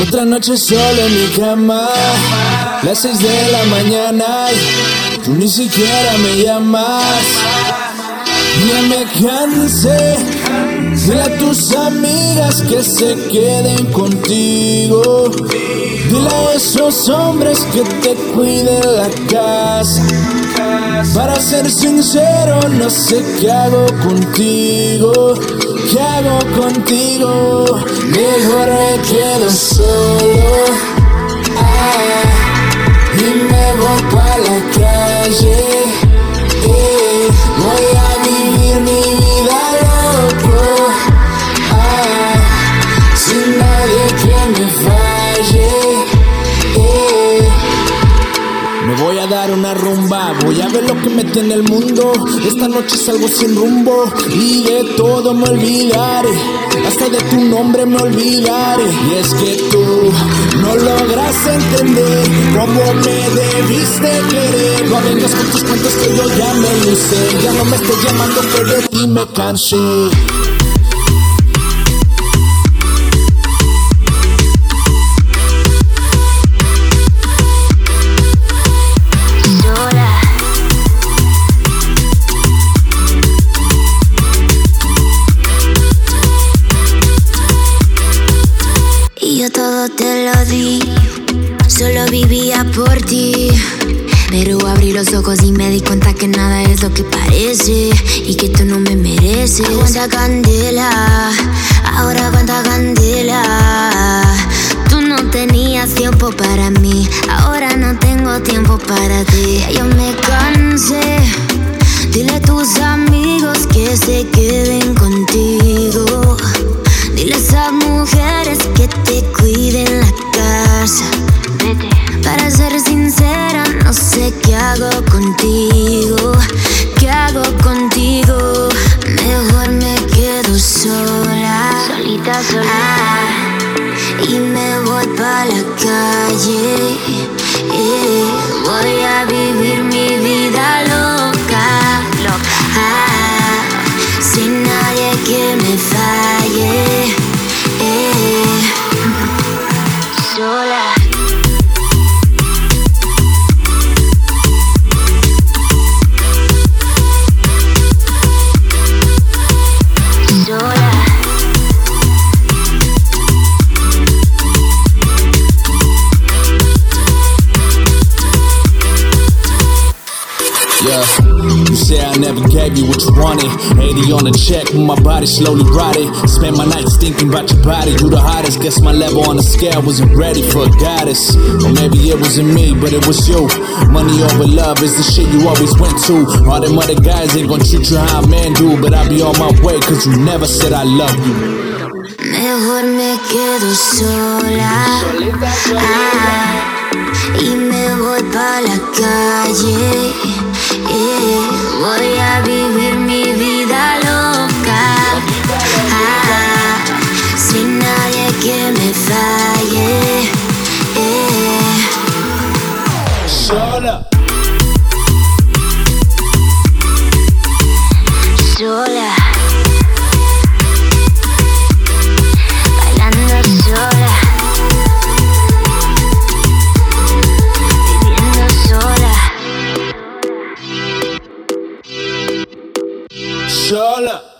Otra noche solo en mi cama, las seis de la mañana, tú ni siquiera me llamas. Ya me cansé, dile a tus amigas que se queden contigo. Dile a esos hombres que te cuiden la casa. Para ser sincero, no sé qué hago contigo. ¿Qué hago contigo? Mejor me quedo solo. Tiene el mundo. Esta noche salgo sin rumbo y de todo me olvidaré. Hasta de tu nombre me olvidaré. Y es que tú no logras entender cómo me debiste querer. No vengas con tus cuentos que yo ya me lucé. Ya no me estoy llamando que de ti me cansé. Yo todo te lo di, solo vivía por ti. Pero abrí los ojos y me di cuenta que nada es lo que parece y que tú no me mereces. Aguanta candela, ahora aguanta candela. Tú no tenías tiempo para mí, ahora no tengo tiempo para ti. Yo me cansé, dile a tus amigos que se queden pa' la calle. Eh, voy a vivir never gave you what you wanted. 80 on the check, when my body slowly rotted. Spend my nights thinking about your body. You the hottest, guess my level on the scale wasn't ready for a goddess. Or maybe it wasn't me, but it was you. Money over love is the shit you always went to. All them other guys ain't gonna treat you how a man do, but I'll be on my way, cause you never said I love you. Mejor me quedo sola. Ah, y me voy pa' la calle. Eh, voy a vivir Seul